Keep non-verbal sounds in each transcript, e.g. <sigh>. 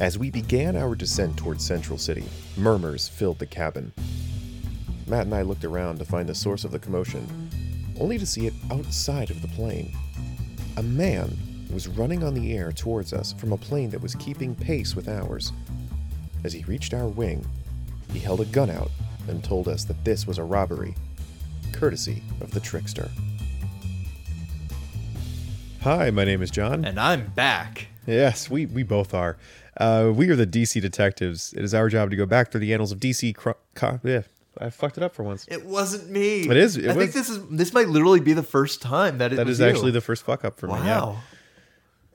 As we began our descent towards Central City, murmurs filled the cabin. Matt and I looked around to find the source of the commotion, only to see it outside of the plane. A man was running on the air towards us from a plane that was keeping pace with ours. As he reached our wing, he held a gun out and told us that this was a robbery, courtesy of the trickster. Hi, my name is John. And I'm back. Yes, we, we both are. Uh, we are the DC detectives. It is our job to go back through the annals of DC. Cro- co- yeah, I fucked it up for once. It wasn't me. It is- it I was- think this is this might literally be the first time that it That is you. actually the first fuck up for me. Yeah. wow.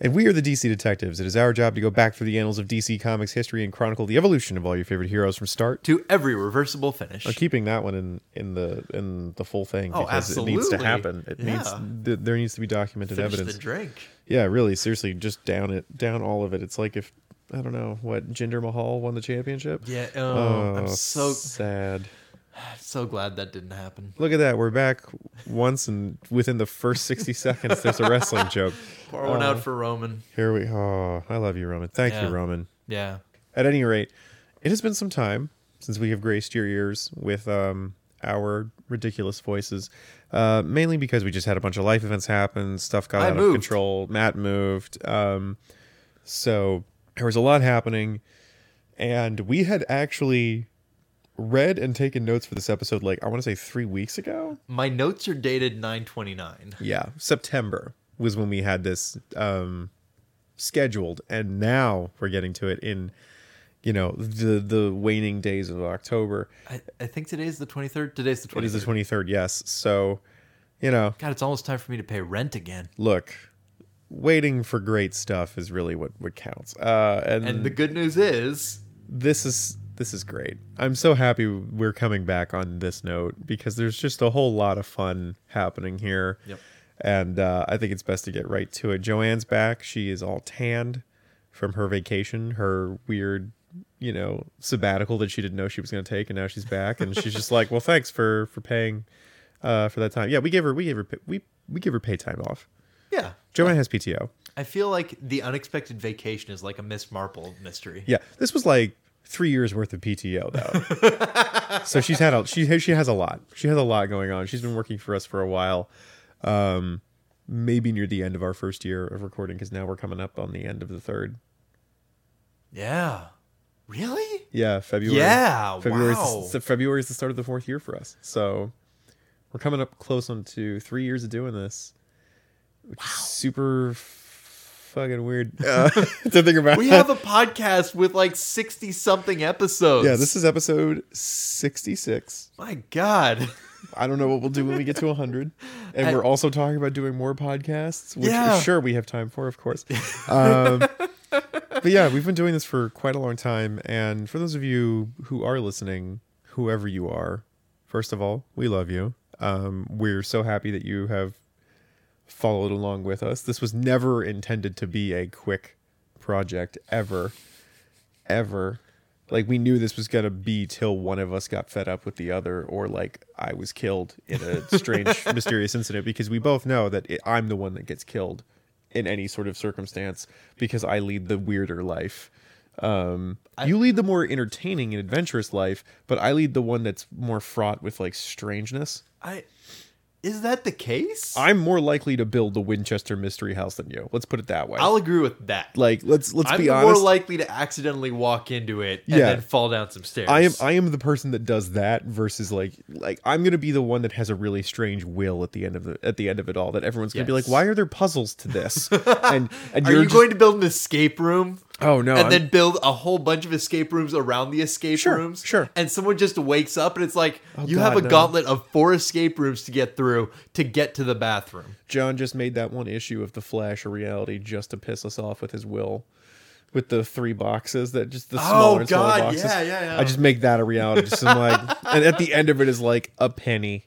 And we are the DC detectives. It is our job to go back through the annals of DC Comics history and chronicle the evolution of all your favorite heroes from start. To every reversible finish. I'm keeping that one in, in the in the full thing Oh, because it needs to happen. It needs th- there needs to be documented Finish evidence. the drink. Yeah, really, seriously, just down it, down all of it. It's like if I don't know what Jinder Mahal won the championship. Yeah. Oh, I'm so sad. so glad that didn't happen. Look at that. We're back once, and within the first 60 seconds, there's a wrestling joke. <laughs> Pour one Oh. out for Roman. Here we. Oh, I love you, Roman. Thank Yeah. you, Roman. Yeah. At any rate, it has been some time since we have graced your ears with um, our ridiculous voices. Uh, mainly because we just had a bunch of life events happen, stuff got I out moved. of control. Matt moved, um, so there was a lot happening, and we had actually read and taken notes for this episode. Like I want to say three weeks ago. My notes are dated 929. Yeah, September was when we had this um, scheduled, and now we're getting to it in, you know, the the waning days of October. I, I think today's the 23rd. Today's the 23rd. It is the twenty third. Yes, so, you know, God, it's almost time for me to pay rent again. look, waiting for great stuff is really what what counts. Uh, and, And the good news is, this is this is great. I'm so happy we're coming back on this note because there's just a whole lot of fun happening here. Yep. And uh, I think it's best to get right to it. Joanne's back. She is all tanned from her vacation, her weird, you know, sabbatical that she didn't know she was going to take, and now she's back, and she's just like, "Well, thanks for for paying uh, for that time." Yeah, we gave her we gave her we we give her pay time off. Yeah. Joanne has PTO. I feel like the unexpected vacation is like a Miss Marple mystery. Yeah, this was like three years worth of PTO though. <laughs> so she's had a she she has a lot. She has a lot going on. She's been working for us for a while. Um, maybe near the end of our first year of recording because now we're coming up on the end of the third. Yeah. Really? Yeah, February. Yeah, February. Is wow. the, February is the start of the fourth year for us. So we're coming up close on to three years of doing this, which is super fucking weird uh, <laughs> to think about. We have a podcast with like 60 something episodes. yeah, this is episode sixty-six. My God. I don't know what we'll do when we get to 100. <laughs> And I- we're also talking about doing more podcasts, which Yeah. sure we have time for, of course. Um, <laughs> but yeah, we've been doing this for quite a long time. And for those of you who are listening, whoever you are, first of all, we love you. Um, we're so happy that you have followed along with us. This was never intended to be a quick project, ever. Ever like we knew this was gonna be till one of us got fed up with the other or like i was killed in a strange <laughs> mysterious incident because we both know that it, i'm the one that gets killed in any sort of circumstance because i lead the weirder life um you lead the more entertaining and adventurous life but i lead the one that's more fraught with like strangeness I is that the case? i'm more likely to build the winchester mystery house than you let's put it that way I'll agree with that. like let's let's be honest. I'm be honest more likely to accidentally walk into it and Yeah. then fall down some stairs. I am I am the person that does that versus like like I'm gonna be the one that has a really strange will at the end of the at the end of it all that everyone's gonna be like Yes. why are there puzzles to this <laughs> and and Are you're you just- going to build an escape room? Oh no and I'm- then build a whole bunch of escape rooms around the escape Sure, rooms. sure. And someone just wakes up and it's like oh, you God, have a no. gauntlet of four escape rooms to get through to get to the bathroom. John just made that one issue of the Flash a reality just to piss us off with his will. With the three boxes that just the oh, smaller and smaller Oh, God, boxes. yeah, yeah, yeah. I just make that a reality. Just I'm like, <laughs> and at the end of it is like a penny,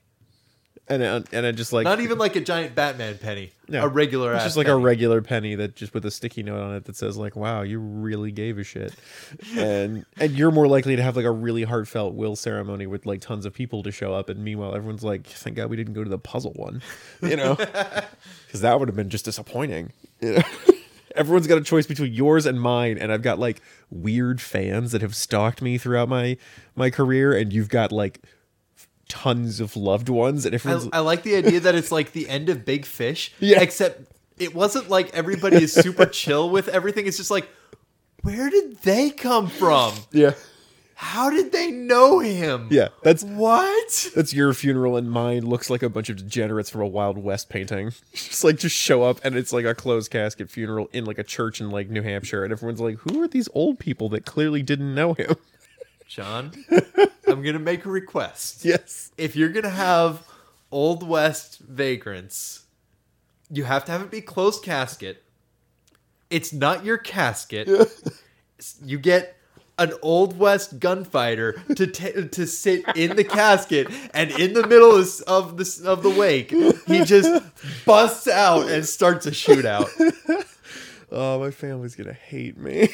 and I- and I just like Not even like a giant Batman penny. No. A regular It's ass just like penny. a regular penny that just with a sticky note on it that says like, "Wow, you really gave a shit," <laughs> and and you're more likely to have like a really heartfelt will ceremony with like tons of people to show up, and meanwhile everyone's like, "Thank God we didn't go to the puzzle one," you know, <laughs> because that would have been just disappointing. You know? <laughs> everyone's got a choice between yours and mine, and I've got like weird fans that have stalked me throughout my my career, and you've got like tons of loved ones, and I, I like the idea that it's like the end of Big Fish. <laughs> Yeah. Except it wasn't like everybody is super <laughs> chill with everything. It's just like, where did they come from? yeah, How did they know him? yeah. That's What? that's your funeral, and mine looks like a bunch of degenerates from a Wild West painting. <laughs> Just like just show up, and it's like a closed casket funeral in like a church in like New Hampshire, and everyone's like, "Who are these old people that clearly didn't know him?" John, <laughs> I'm gonna make a request. yes. If you're gonna have Old West vagrants, you have to have it be closed casket. It's not your casket. <laughs> You get an Old West gunfighter to ta to sit in the casket, and in the middle of, of the of the wake, he just busts out and starts a shootout. <laughs> Oh, my family's gonna hate me.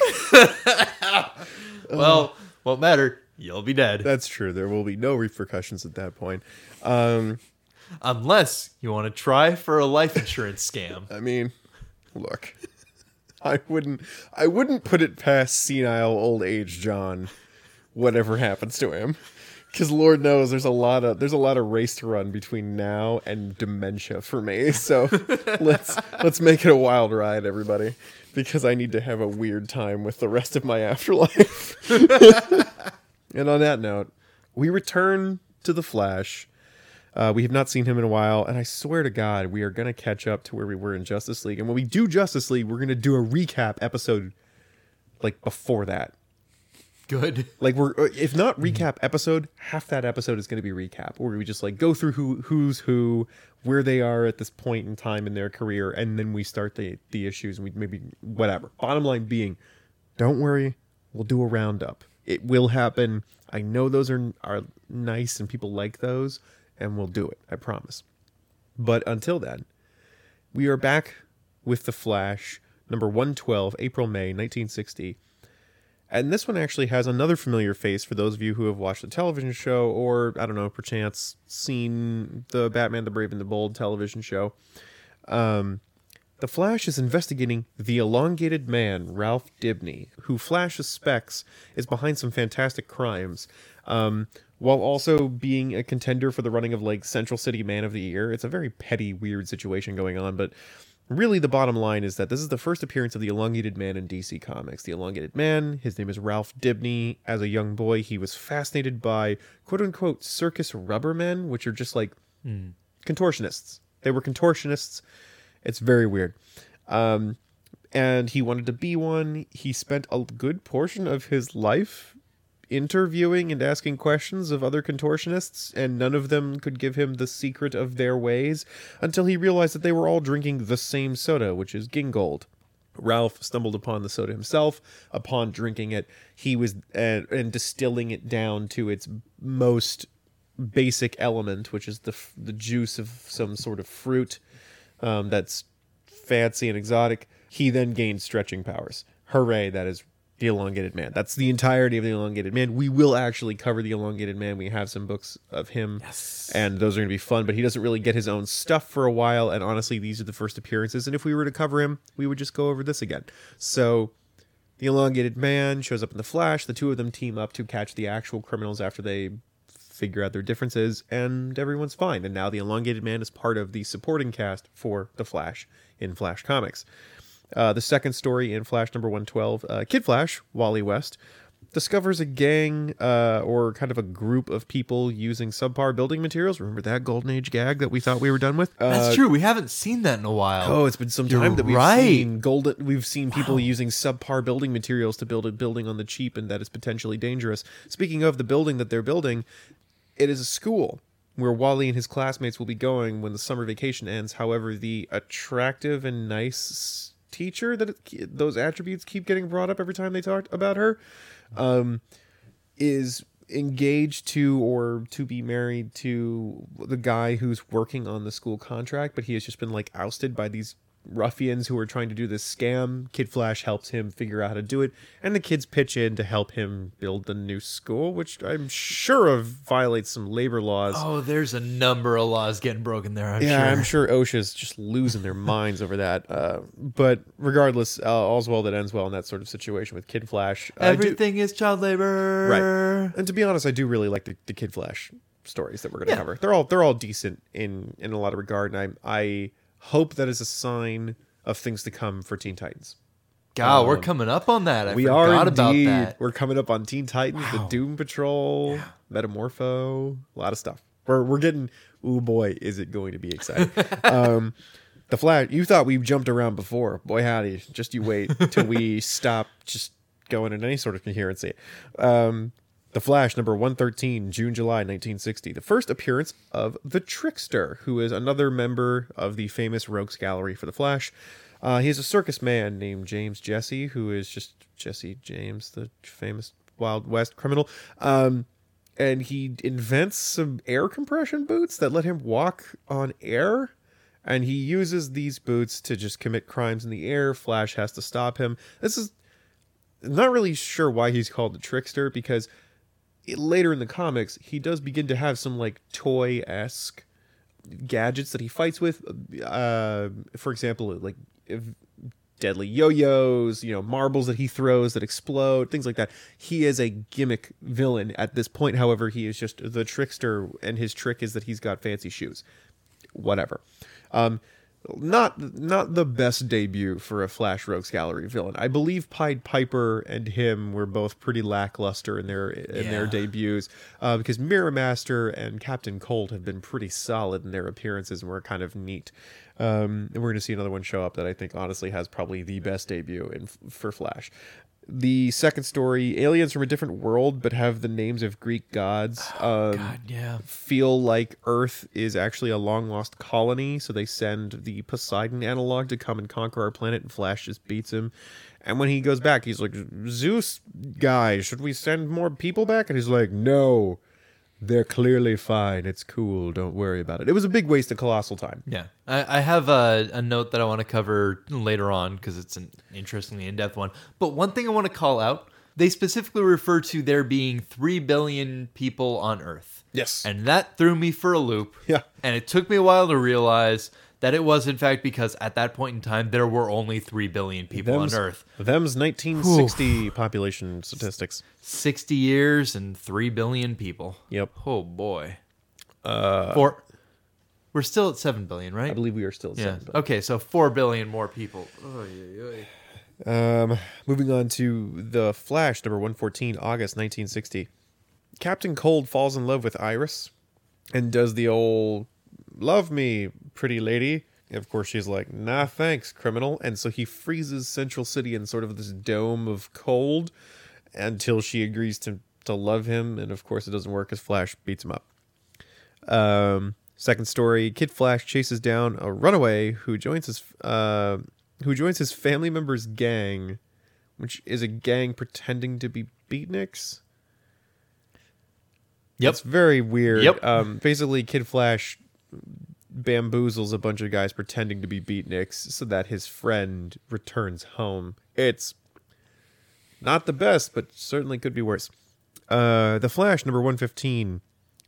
Well, won't matter. You'll be dead. That's true. There will be no repercussions at that point. Um, Unless you want to try for a life insurance scam. <laughs> I mean, look, <laughs> I wouldn't, I wouldn't put it past senile old age John, whatever happens to him, because Lord knows there's a lot of there's a lot of race to run between now and dementia for me. So <laughs> let's let's make it a wild ride, everybody, because I need to have a weird time with the rest of my afterlife. <laughs> and on that note, we return to the Flash. Uh, we have not seen him in a while, and I swear to God, we are going to catch up to where we were in Justice League. And when we do Justice League, we're going to do a recap episode like before that. Good. <laughs> Like we're uh, if not recap episode, half that episode is going to be recap, where we just like go through who who's who, where they are at this point in time in their career, and then we start the the issues and we maybe whatever. Bottom line being, don't worry, we'll do a roundup. It will happen. I know those are are nice and people like those, and we'll do it. I promise. But until then, we are back with the Flash, number one twelve, April May, nineteen sixty. And this one actually has another familiar face for those of you who have watched the television show or, I don't know, perchance seen the Batman the Brave and the Bold television show. Um, the Flash is investigating the elongated man, Ralph Dibny, who Flash suspects is behind some fantastic crimes, um, while also being a contender for the running of like Central City Man of the Year. It's a very petty, weird situation going on, but really the bottom line is that this is the first appearance of the elongated man in DC Comics. The elongated man, his name is Ralph Dibny. As a young boy, he was fascinated by quote unquote circus rubber men, which are just like contortionists. They were contortionists. It's very weird. Um, and he wanted to be one. He spent a good portion of his life interviewing and asking questions of other contortionists, and none of them could give him the secret of their ways until he realized that they were all drinking the same soda, which is Gingold. Ralph stumbled upon the soda himself. Upon drinking it, he was and, and distilling it down to its most basic element, which is the f- the juice of some sort of fruit um, that's fancy and exotic. He then gained stretching powers. Hooray! That is the elongated man. That's the entirety of the elongated man. We will actually cover the elongated man. We have some books of him, Yes. and those are going to be fun. But he doesn't really get his own stuff for a while. And honestly, these are the first appearances. And if we were to cover him, we would just go over this again. So the elongated man shows up in the Flash. The two of them team up to catch the actual criminals after they figure out their differences, and everyone's fine. And now the elongated man is part of the supporting cast for the Flash in Flash Comics. Uh, the second story in Flash number 112, uh, Kid Flash, Wally West, discovers a gang uh, or kind of a group of people using subpar building materials. Remember that Golden Age gag that we thought we were done with? Uh, That's true. We haven't seen that in a while. Oh, it's been some You're time that we've right. seen golden. We've seen people using subpar building materials to build a building on the cheap, and that is potentially dangerous. Speaking of the building that they're building, it is a school where Wally and his classmates will be going when the summer vacation ends. However, the attractive and nice teacher that it, those attributes keep getting brought up every time they talk about her, um, is engaged to or to be married to the guy who's working on the school contract, but he has just been like ousted by these ruffians who are trying to do this scam. Kid Flash helps him figure out how to do it, and the kids pitch in to help him build the new school, which I'm sure of violates some labor laws. Oh, there's a number of laws getting broken there. I'm yeah, sure. I'm sure OSHA's just losing their minds over that. Uh, but regardless, uh, all's well that ends well in that sort of situation with Kid Flash. I do- Everything is child labor. Right. And to be honest, I do really like the, the Kid Flash stories that we're going to Yeah. cover. They're all they're all decent in in a lot of regard, and I I hope that is a sign of things to come for Teen Titans. God, we're Um, coming up on that. I we forgot are about indeed. that. We're coming up on Teen Titans, the Doom Patrol, Metamorpho, a lot of stuff. We're we're getting. Oh boy, is it going to be exciting! <laughs> um, the Flash. You thought we jumped around before. Boy, howdy! Just you wait till we <laughs> stop. Just going in any sort of coherency. Um, the Flash, number 113, June, July 1960. The first appearance of the Trickster, who is another member of the famous Rogues Gallery for the Flash. Uh, he's a circus man named James Jesse, who is just Jesse James, the famous Wild West criminal. Um, and he invents some air compression boots that let him walk on air. And he uses these boots to just commit crimes in the air. Flash has to stop him. This is not really sure why he's called the trickster because later in the comics he does begin to have some like toy esque gadgets that he fights with. Uh, for example, like deadly yo-yos, you know, marbles that he throws that explode, things like that. He is a gimmick villain at this point. However, he is just the trickster, and his trick is that he's got fancy shoes. Whatever. Um, not not the best debut for a Flash Rogues Gallery villain. I believe Pied Piper and him were both pretty lackluster in their in their debuts uh, because Mirror Master and Captain Cold have been pretty solid in their appearances and were kind of neat. Um, and we're going to see another one show up that I think honestly has probably the best debut in for Flash. The second story, aliens from a different world but have the names of Greek gods. <sighs> Um, God, yeah. feel like Earth is actually a long lost colony, so they send the Poseidon analog to come and conquer our planet, and Flash just beats him. And when he goes back, he's like, Zeus guy, should we send more people back? And he's like, No, they're clearly fine. It's cool. Don't worry about it. It was a big waste of colossal time. Yeah, I, I have a, a note that I want to cover later on because it's an interestingly in depth one. But one thing I want to call out they specifically refer to there being 3 billion people on Earth. Yes. And that threw me for a loop. Yeah. And it took me a while to realize that it was, in fact, because at that point in time, there were only 3 billion people Them's, on Earth. Them's 1960 population statistics. 60 years and 3 billion people. Yep. Oh, boy. Uh, Four. We're still at 7 billion, right? I believe we are still at Yeah. Okay, so 4 billion more people. Oy, oy, oy. Um, moving on to the Flash, number one fourteen, August nineteen sixty. Captain Cold falls in love with Iris, and does the old "love me, pretty lady." And of course, she's like, "Nah, thanks, criminal." And so he freezes Central City in sort of this dome of cold until she agrees to to love him. And of course, it doesn't work as Flash beats him up. Um, second story: Kid Flash chases down a runaway who joins his uh, who joins his family member's gang, which is a gang pretending to be beatniks. Yep. It's very weird. Yep. Um, basically, Kid Flash bamboozles a bunch of guys pretending to be beatniks so that his friend returns home. It's not the best, but certainly could be worse. Uh, the Flash, number 115,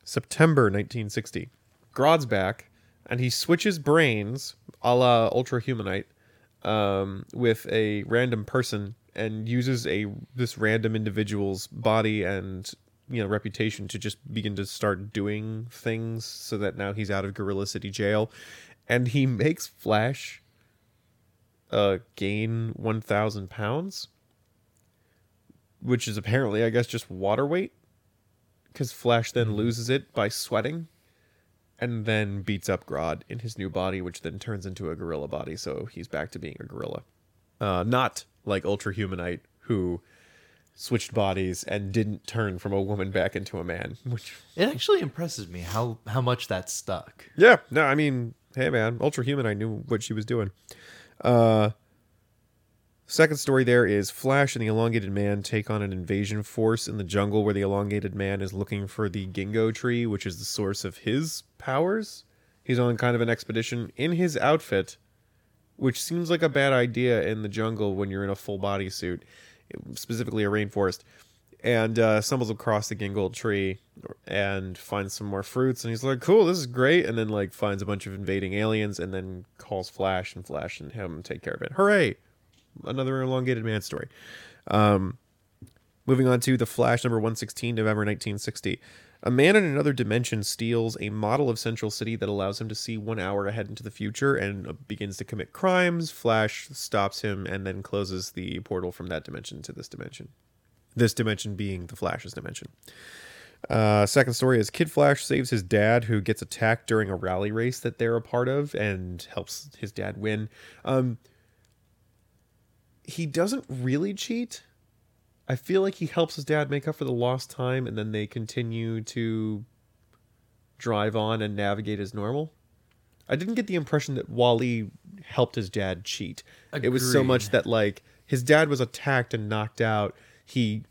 September 1960. Grodd's back, and he switches brains a la Ultra Humanite um, with a random person and uses a this random individual's body and you know reputation to just begin to start doing things so that now he's out of Gorilla City jail and he makes Flash uh gain 1000 pounds which is apparently I guess just water weight cuz Flash then loses it by sweating and then beats up Grodd in his new body, which then turns into a gorilla body. So he's back to being a gorilla. Uh, not like Ultra Humanite, who switched bodies and didn't turn from a woman back into a man. <laughs> Which, It actually impresses me how, how much that stuck. yeah, no, I mean, hey man, Ultra Human, I knew what she was doing. Uh, second story there is Flash and the Elongated Man take on an invasion force in the jungle where the Elongated Man is looking for the Gingold tree, which is the source of his powers. He's on kind of an expedition. In his outfit which seems like a bad idea in the jungle when you're in a full body suit, specifically a rainforest. And uh, stumbles across the gingold tree and finds some more fruits, and he's like, "Cool, this is great." And then like finds a bunch of invading aliens, and then calls Flash, and Flash and him take care of it. Hooray! Another elongated man story. Um, moving on to the Flash number one sixteen, November nineteen sixty. A man in another dimension steals a model of Central City that allows him to see one hour ahead into the future and uh, begins to commit crimes. Flash stops him and then closes the portal from that dimension to this dimension. This dimension being the Flash's dimension. Uh, second story is Kid Flash saves his dad, who gets attacked during a rally race that they're a part of, and helps his dad win. Um, he doesn't really cheat. I feel like he helps his dad make up for the lost time, and then they continue to drive on and navigate as normal. I didn't get the impression that Wally helped his dad cheat. It was so much that like his dad was attacked and knocked out. He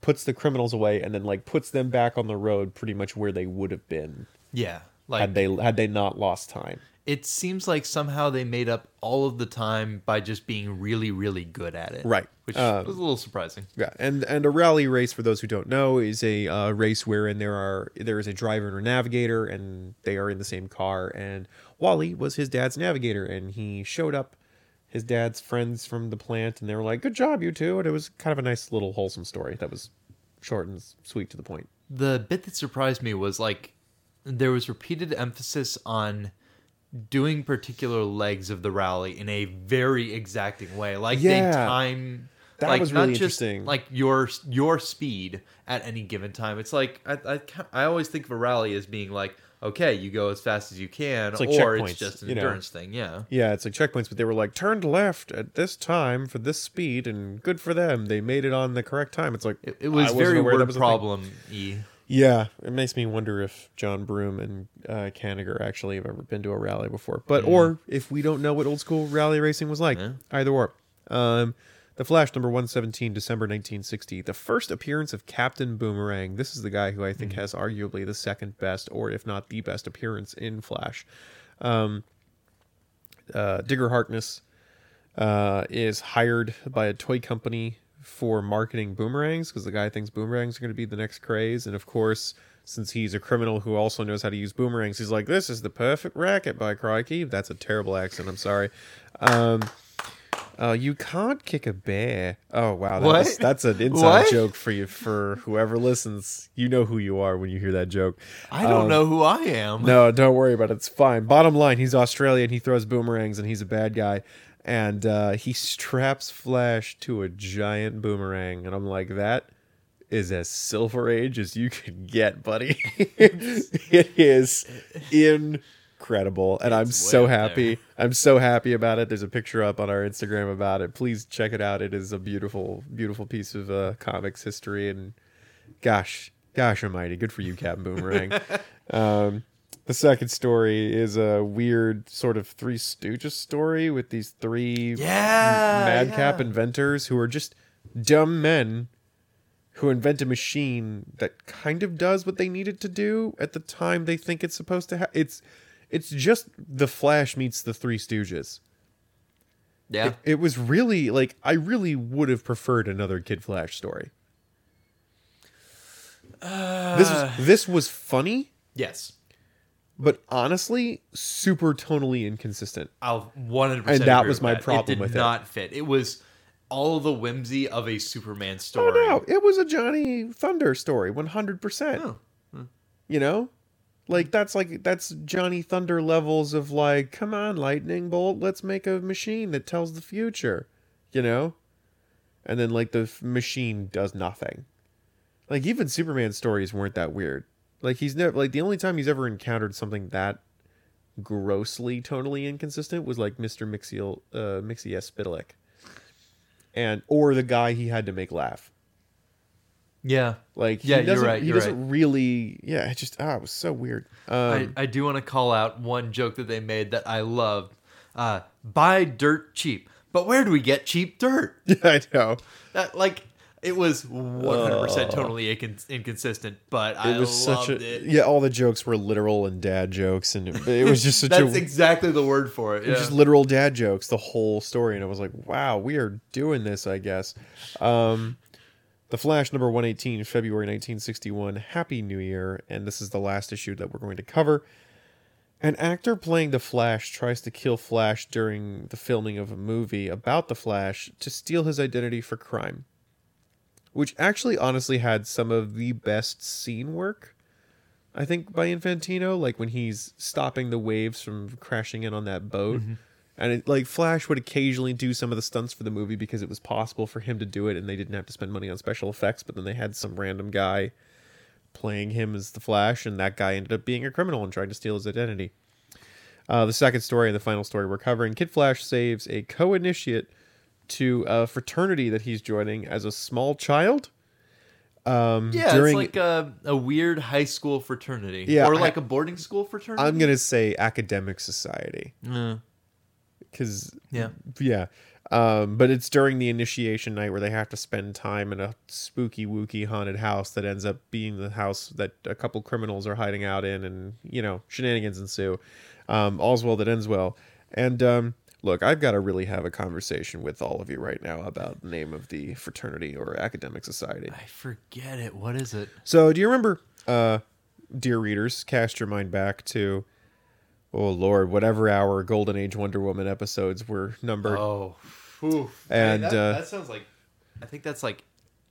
puts the criminals away and then like puts them back on the road pretty much where they would have been Yeah, like had they had they not lost time. It seems like somehow they made up all of the time by just being really, really good at it. Right. Which Um, was a little surprising. Yeah, and and a rally race for those who don't know is a uh, race wherein there are there is a driver and a navigator, and they are in the same car. And Wally was his dad's navigator, and he showed up. His dad's friends from the plant, and they were like, "Good job, you two!" And it was kind of a nice little wholesome story that was short and sweet to the point. The bit that surprised me was like there was repeated emphasis on doing particular legs of the rally in a very exacting way. Like they time That like was not really just interesting. like your your speed at any given time. It's like I I, I always think of a rally as being like okay, you go as fast as you can, like or it's just an you know. endurance thing. Yeah. Yeah, it's like checkpoints, but they were like turned left at this time for this speed, and good for them. They made it on the correct time. It's like It, it was very word was a thing. problem. Yeah, it makes me wonder if John Broome and uh, Kanigher actually have ever been to a rally before, but or if we don't know what old school rally racing was like. Yeah. Either or. Um, the Flash number one seventeen, December nineteen sixty. The first appearance of Captain Boomerang. This is the guy who I think has arguably the second best, or if not the best, appearance in Flash. Um, uh, Digger Harkness uh, is hired by a toy company for marketing boomerangs because the guy thinks boomerangs are going to be the next craze. And of course, since he's a criminal who also knows how to use boomerangs, he's like, "This is the perfect racket." By crikey, that's a terrible accent. I'm sorry. Um, uh, you can't kick a bear. Oh wow, that What? was- that's an <laughs> inside What? joke for you for whoever listens. You know who you are when you hear that joke. I don't Um, know who I am. no, don't worry about it. It's fine. Bottom line, he's Australian. He throws boomerangs and he's a bad guy. And uh, he straps Flash to a giant boomerang. And I'm like, that is as Silver Age as you can get, buddy. <laughs> it is incredible. And I'm so happy. I'm so happy about it. There's a picture up on our Instagram about it. Please check it out. It is a beautiful, beautiful piece of uh, comics history. And gosh, gosh almighty, good for you, Captain Boomerang. <laughs> um, the second story is a weird sort of Three Stooges story with these three Yeah, madcap yeah. inventors who are just dumb men who invent a machine that kind of does what they need it to do at the time they think it's supposed to have. It's it's just the Flash meets the Three Stooges. Yeah. It, it was really like I really would have preferred another Kid Flash story. this was uh. this was funny, yes. But honestly, super tonally inconsistent. I'll 100% And that agree was my that. problem it did with it. not fit. It was all the whimsy of a Superman story. Oh story. no, it was a Johnny Thunder story, one hundred percent. Oh. You know, like that's like that's Johnny Thunder levels of like, come on, lightning bolt, let's make a machine that tells the future. You know, and then like the f- machine does nothing. Like even Superman stories weren't that weird. Like he's never like the only time he's ever encountered something that grossly tonally inconsistent was like Mr. Mixiel uh Mixie S. Spitalik. And or the guy he had to make laugh. Yeah. Like Yeah, he you're doesn't right, he you're doesn't really yeah, it just ah it was so weird. Um I, I do want to call out one joke that they made that I loved. Uh, buy dirt cheap. But where do we get cheap dirt? <laughs> I know. That, like, It was 100% totally incon- inconsistent, but I It was loved such a it. yeah. All the jokes were literal and dad jokes, and it, it was just such That's a exactly the word for it. it was just literal dad jokes the whole story, and I was like, wow, we are doing this, I guess. Um, the Flash number one eighteen, February nineteen sixty one. Happy New Year, and this is the last issue that we're going to cover. An actor playing the Flash tries to kill Flash during the filming of a movie about the Flash to steal his identity for crime. Which actually honestly had some of the best scene work, I think, by Infantino. Like when he's stopping the waves from crashing in on that boat. And it, like Flash would occasionally do some of the stunts for the movie because it was possible for him to do it and they didn't have to spend money on special effects, but then they had some random guy playing him as the Flash, and that guy ended up being a criminal and trying to steal his identity. Uh, the second story and the final story we're covering Kid Flash saves a co initiate to a fraternity that he's joining as a small child. Um, Yeah, during, it's like a, a weird high school fraternity. Yeah, Or like a boarding school fraternity. I'm going to say academic society. Because, yeah. yeah. Um, but it's during the initiation night where they have to spend time in a spooky, wooky, haunted house that ends up being the house that a couple criminals are hiding out in, and you know shenanigans ensue. Um, all's well that ends well. And um, look, I've got to really have a conversation with all of you right now about the name of the fraternity or academic society. I forget it. What is it? So, do you remember, uh, dear readers, cast your mind back to, oh Lord, whatever our Golden Age Wonder Woman episodes were numbered. Oh. Whew. And, that, uh, that sounds like. I think that's like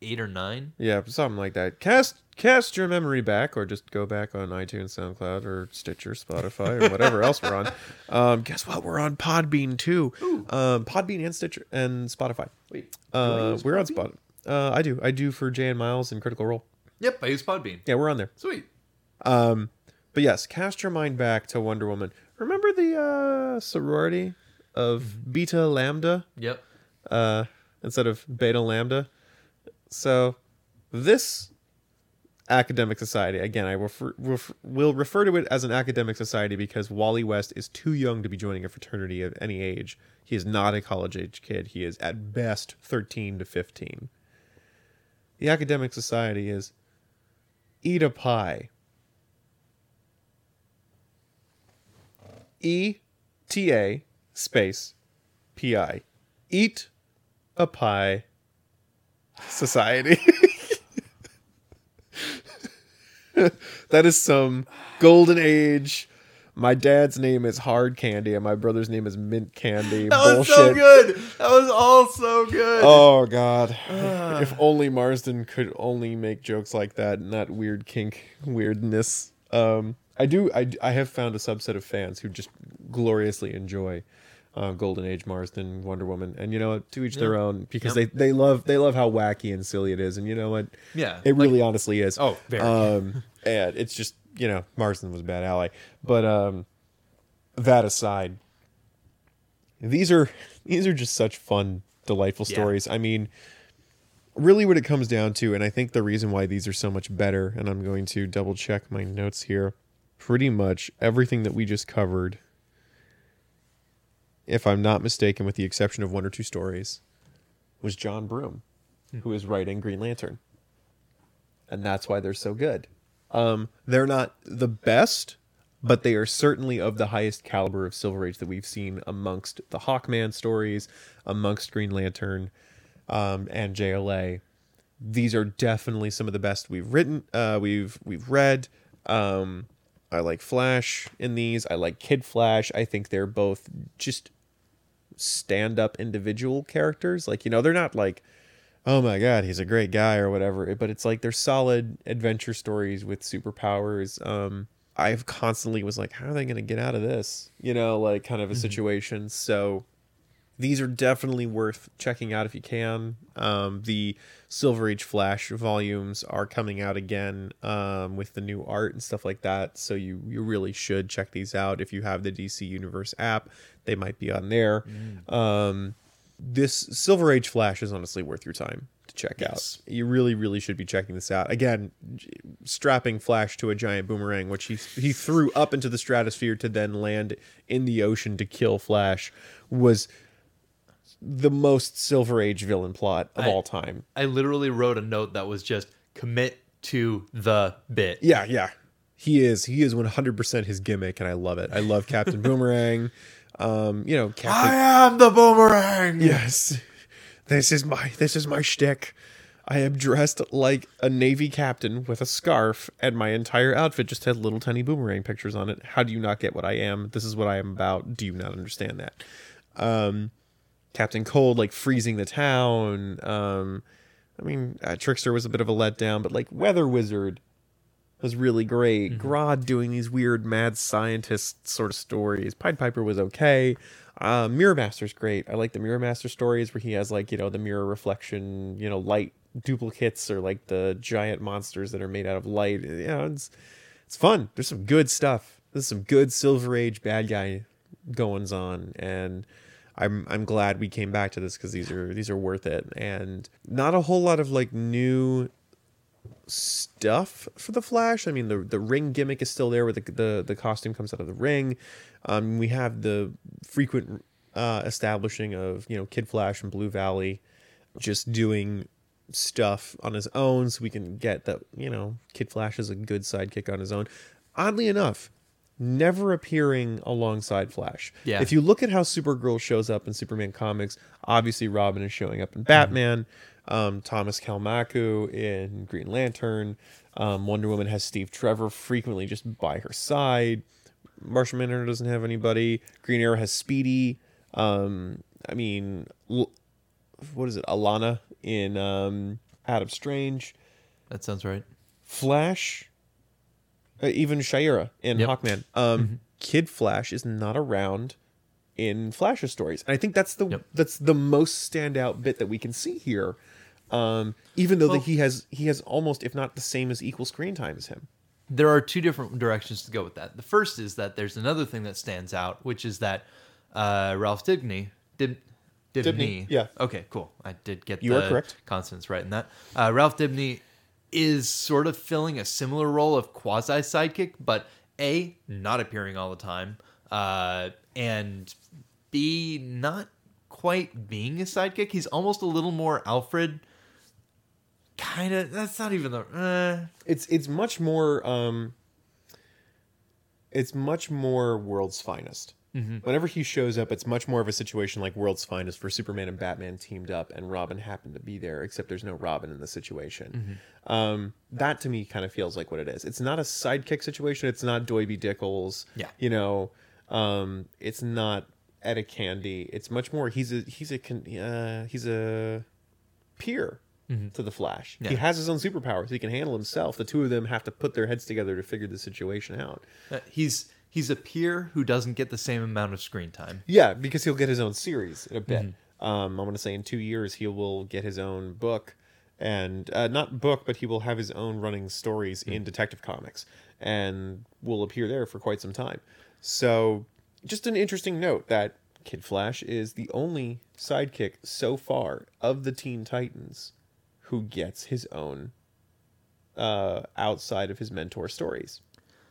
eight or nine. Yeah, something like that. Cast cast your memory back, or just go back on iTunes, SoundCloud, or Stitcher, Spotify, or whatever else we're on. <laughs> Um, guess what? We're on Podbean too. Um, Podbean and Stitcher and Spotify. Wait. Uh, we're on Podbean? Spot. Uh, I do. I do for Jay and Miles and Critical Role. Yep, I use Podbean. Yeah, we're on there. Sweet. Um, but yes, cast your mind back to Wonder Woman. Remember the uh, sorority of Beta Lambda? Yep. uh, instead of beta lambda. So this academic society, again, I refer, ref, will refer to it as an academic society because Wally West is too young to be joining a fraternity of any age. He is not a college age kid. He is at best 13 to 15. The academic society is eat a pie. E T A space P I. Eat a pie society. <laughs> <laughs> that is some golden age. My dad's name is Hard Candy and my brother's name is Mint Candy. That was Bullshit. so good. That was all so good. Oh God! <sighs> if only Marston could only make jokes like that, not weird kink weirdness. Um, I do. I, I have found a subset of fans who just gloriously enjoy uh, Golden Age Marston, Wonder Woman, and you know what? To each their own, because Yep. they they love they love how wacky and silly it is, and you know what? Yeah, it like- really honestly is. Oh, very. Um, <laughs> and it's just you know Marston was a bad ally, but um, that aside, these are these are just such fun, delightful Yeah. stories. I mean, really, what it comes down to, and I think the reason why these are so much better, and I'm going to double check my notes here. Pretty much everything that we just covered, if I'm not mistaken, with the exception of one or two stories, was John Broome, who is writing Green Lantern, and that's why they're so good. Um, they're not the best, but they are certainly of the highest caliber of Silver Age that we've seen amongst the Hawkman stories, amongst Green Lantern, um, and JLA. These are definitely some of the best we've written, uh, we've we've read. Um, I like Flash in these. I like Kid Flash. I think they're both just stand-up individual characters. Like you know, they're not like oh my god, he's a great guy or whatever. But it's like they're solid adventure stories with superpowers. Um, I've constantly was like, how are they going to get out of this? You know, like kind of a situation. So these are definitely worth checking out if you can. Um, the Silver Age Flash volumes are coming out again um, with the new art and stuff like that. So you you really should check these out if you have the DC Universe app. They might be on there. Um, this Silver Age Flash is honestly worth your time to check Yes. out. You really, really should be checking this out. Again, strapping Flash to a giant boomerang, which he he threw up into the stratosphere to then land in the ocean to kill Flash, was the most Silver Age villain plot of I- all time. I literally wrote a note that was just commit to the bit. Yeah, yeah. He is. He is 100% his gimmick, and I love it. I love Captain <laughs> Boomerang. Um, you know, Captain. am the boomerang. Yes. <laughs> This is my this is my shtick. I am dressed like a navy captain with a scarf, and my entire outfit just had little tiny boomerang pictures on it. How do you not get what I am? This is what I am about. Do you not understand that? Um, Captain Cold like freezing the town. Um, I mean, uh, Trickster was a bit of a letdown, but like Weather Wizard was really great. Grodd doing these weird mad scientist sort of stories. Pied Piper was okay. Uh, Mirror Master's great. I like the Mirror Master stories where he has like you know the mirror reflection, you know, light duplicates or like the giant monsters that are made out of light. You know, it's it's fun. There's some good stuff. There's some good Silver Age bad guy goings on, and I'm I'm glad we came back to this because these are these are worth it. And not a whole lot of like new stuff for the Flash. I mean, the the ring gimmick is still there, where the the, the costume comes out of the ring. Um, we have the frequent uh, establishing of you know Kid Flash and Blue Valley, just doing stuff on his own, so we can get that you know Kid Flash is a good sidekick on his own. Oddly enough. Never appearing alongside Flash. Yeah. If you look at how Supergirl shows up in Superman comics, obviously Robin is showing up in Batman. Um, Thomas Kalmaku in Green Lantern. Um, Wonder Woman has Steve Trevor frequently just by her side. Martian Manhunter doesn't have anybody. Green Arrow has Speedy. Um, I mean, L- what is it? Alanna in um, Adam Strange. That sounds right. Flash, uh, even Shaira in Yep. Hawkman. Um, Kid Flash is not around in Flash's stories, and I think that's the Yep. that's the most standout bit that we can see here. Um, even though Well- that he has he has almost, if not the same as equal screen time as him. there are two different directions to go with that. The first is that there's another thing that stands out, which is that uh, Ralph Dibny did Dibny, Dibny, yeah. Okay, cool. I did get You the are correct. consonants right in that. Uh, Ralph Dibny is sort of filling a similar role of quasi sidekick, but a not appearing all the time, uh, and b not quite being a sidekick. He's almost a little more Alfred. Kind of. That's not even the. Uh, It's it's much more um, it's much more World's Finest. Whenever he shows up, it's much more of a situation like World's Finest, where Superman and Batman teamed up, and Robin happened to be there, except there's no Robin in the situation. Um, that to me kind of feels like what it is. It's not a sidekick situation. It's not Doiby Dickles. Yeah. you know, um, it's not Etta Candy. It's much more. He's a he's a uh, he's a peer to the Flash. He has his own superpowers. He can handle himself. The two of them have to put their heads together to figure the situation out. Uh, he's he's a peer who doesn't get the same amount of screen time. Yeah, because he'll get his own series in a bit. Um, I'm going to say in two years he will get his own book, and uh, not book, but he will have his own running stories in Detective Comics, and will appear there for quite some time. So, just an interesting note that Kid Flash is the only sidekick so far of the Teen Titans who gets his own uh, outside of his mentor stories.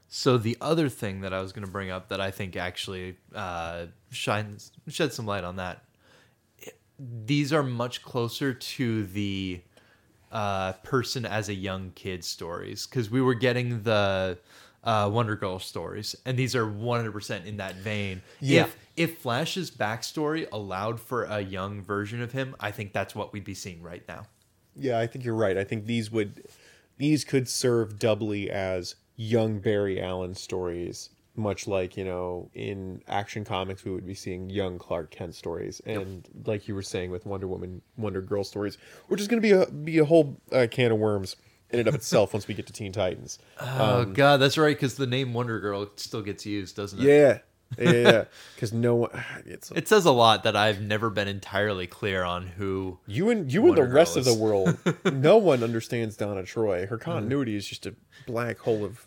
So the other thing that I was going to bring up that I think actually uh, shines shed some light on that. These are much closer to the uh, person as a young kid stories because we were getting the uh, Wonder Girl stories, and these are 100% in that vein. Yeah. If if Flash's backstory allowed for a young version of him, I think that's what we'd be seeing right now. Yeah, I think you're right. I think these would these could serve doubly as young Barry Allen stories, much like, you know, in action comics we would be seeing young Clark Kent stories and like you were saying with Wonder Woman, Wonder Girl stories, which is going to be a be a whole uh, can of worms in and of itself once we get to Teen Titans. <laughs> Oh God, that's right, because the name Wonder Girl still gets used, doesn't it? Yeah. Yeah, yeah, because <laughs> no one. <sighs> It's It says a lot that I've never been entirely clear on who. you and you and the rest Girl of the world. <laughs> no one understands Donna Troy. Her continuity is just a black hole of.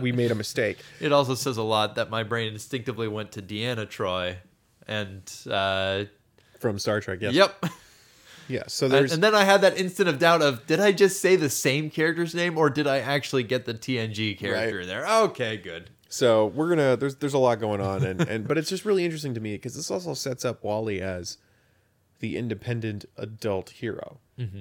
We made a mistake. It also says a lot that my brain instinctively went to Deanna Troi, and uh, from Star Trek. Yes. yep. <laughs> Yeah. So And, there's and then I had that instant of doubt of did I just say the same character's name or did I actually get the TNG character Right. in there? Okay, good. So we're gonna there's there's a lot going on and and but it's just really interesting to me because this also sets up Wally as the independent adult hero. Mm-hmm.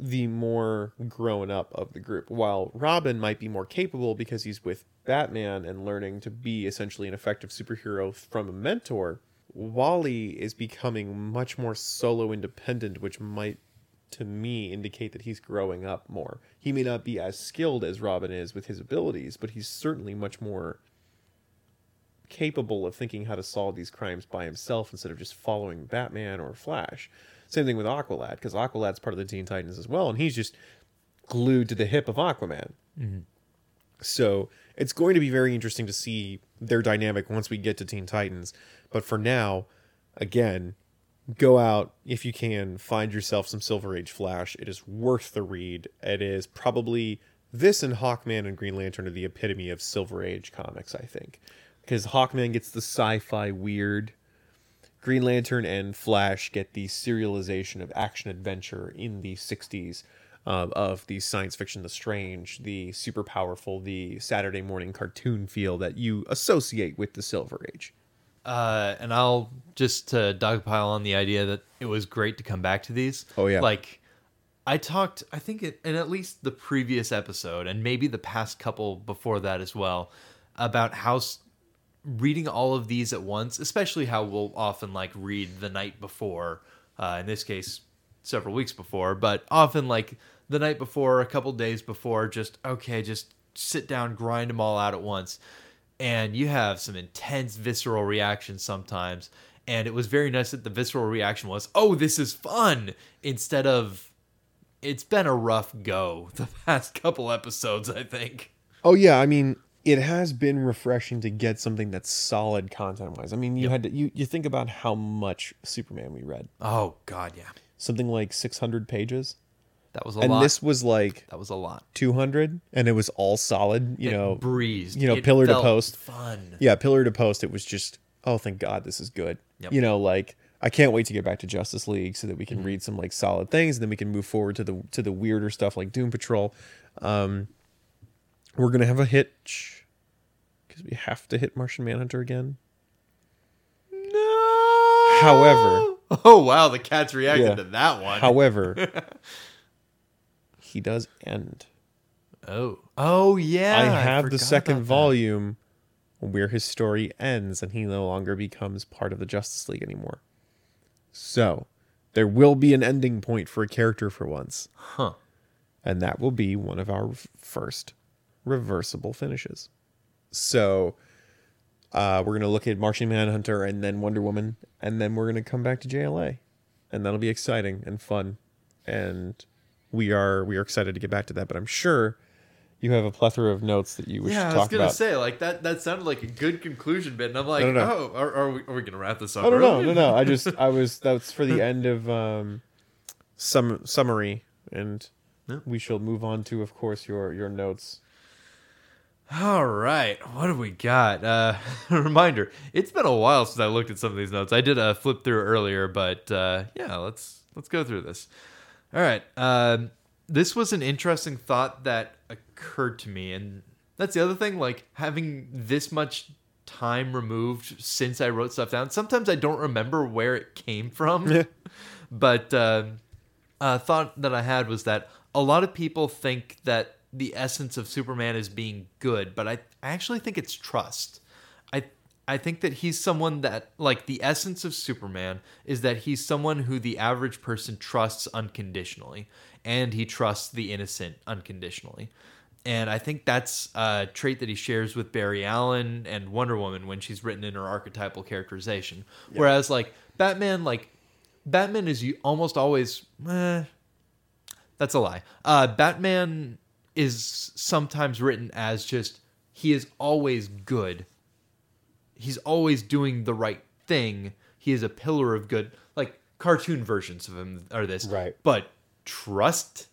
The more grown up of the group. While Robin might be more capable because he's with Batman and learning to be essentially an effective superhero from a mentor, Wally is becoming much more solo independent, which might, to me, indicate that he's growing up more. He may not be as skilled as Robin is with his abilities, but he's certainly much more capable of thinking how to solve these crimes by himself instead of just following Batman or Flash. Same thing with Aqualad, because Aqualad's part of the Teen Titans as well, and he's just glued to the hip of Aquaman. Mm-hmm. So it's going to be very interesting to see their dynamic once we get to Teen Titans. But for now, again, go out if you can, find yourself some Silver Age Flash. It is worth the read. It is probably this and Hawkman and Green Lantern are the epitome of Silver Age comics, I think. Because Hawkman gets the sci fi weird. Green Lantern and Flash get the serialization of action adventure in the 60s uh, of the science fiction, the strange, the super powerful, the Saturday morning cartoon feel that you associate with the Silver Age. Uh, and I'll just uh, dogpile on the idea that it was great to come back to these. Oh, yeah. Like, I talked, I think, it, in at least the previous episode, and maybe the past couple before that as well, about how s- reading all of these at once, especially how we'll often like read the night before, uh, in this case, several weeks before, but often like the night before, a couple days before, just okay, just sit down, grind them all out at once. And you have some intense visceral reactions sometimes. And it was very nice that the visceral reaction was, oh, this is fun, instead of, it's been a rough go <laughs> the past couple episodes, I think. Oh yeah, I mean, it has been refreshing to get something that's solid content wise. I mean, you had to you, you think about how much Superman we read. Oh, God, yeah. Something like 600 pages. That was a lot. and lot. this was like that was a lot. 200 and it was all solid, you It know. breeze. you know, It pillar to post. Fun. Yeah, pillar to post it was just oh thank god this is good. Yep. You know, like I can't wait to get back to Justice League so that we can Mm-hmm. read some like solid things and then we can move forward to the to the weirder stuff like Doom Patrol. Um we're going to have a hitch cuz we have to hit Martian Manhunter again. No. However- <laughs> oh wow, the cat's reacted Yeah. to that one. However, <laughs> he does end. oh, oh yeah. I have the second volume where his story ends and he no longer becomes part of the Justice League anymore. So, there will be an ending point for a character for once, Huh. and that will be one of our first reversible finishes. So, uh, we're going to look at Martian Manhunter and then Wonder Woman, and then we're going to come back to JLA. And that'll be exciting and fun. And we are we are excited to get back to that, but I'm sure you have a plethora of notes that you wish Yeah, to I was gonna about. say like that. That sounded like a good conclusion bit, and I'm like, No, no, no. oh, are, are we are we gonna wrap this up? I don't know, no, no. I just <laughs> I was that's for the end of um sum summary and we shall move on to of course your your notes. All right, what have we got? Uh, <laughs> reminder: It's been a while since I looked at some of these notes. I did a flip through earlier, but uh, yeah, let's let's go through this. All right, um, this was an interesting thought that occurred to me, and that's the other thing. Like having this much time removed since I wrote stuff down, sometimes I don't remember where it came from. <laughs> but um, a thought that I had was that a lot of people think that the essence of Superman is being good, but I, I actually think it's trust. I think that he's someone that like the essence of Superman is that he's someone who the average person trusts unconditionally, and he trusts the innocent unconditionally. And I think that's a trait that he shares with Barry Allen and Wonder Woman when she's written in her archetypal characterization. Whereas like Batman, like Batman is you almost always eh, that's a lie. Uh, Batman is sometimes written as just he is always good. He's always doing the right thing. He is a pillar of good. Like cartoon versions of him are this. Right. But trust?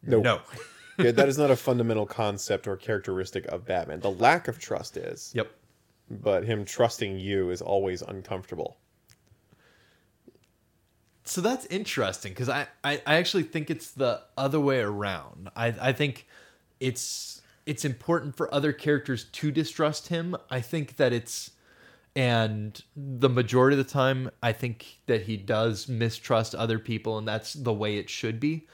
No. No. <laughs> yeah, that is not a <laughs> fundamental concept or characteristic of Batman. The lack of trust is. Yep. But him trusting you is always uncomfortable. So that's interesting because I, I, I actually think it's the other way around. I, I think it's it's important for other characters to distrust him. I think that it's and the majority of the time i think that he does mistrust other people and that's the way it should be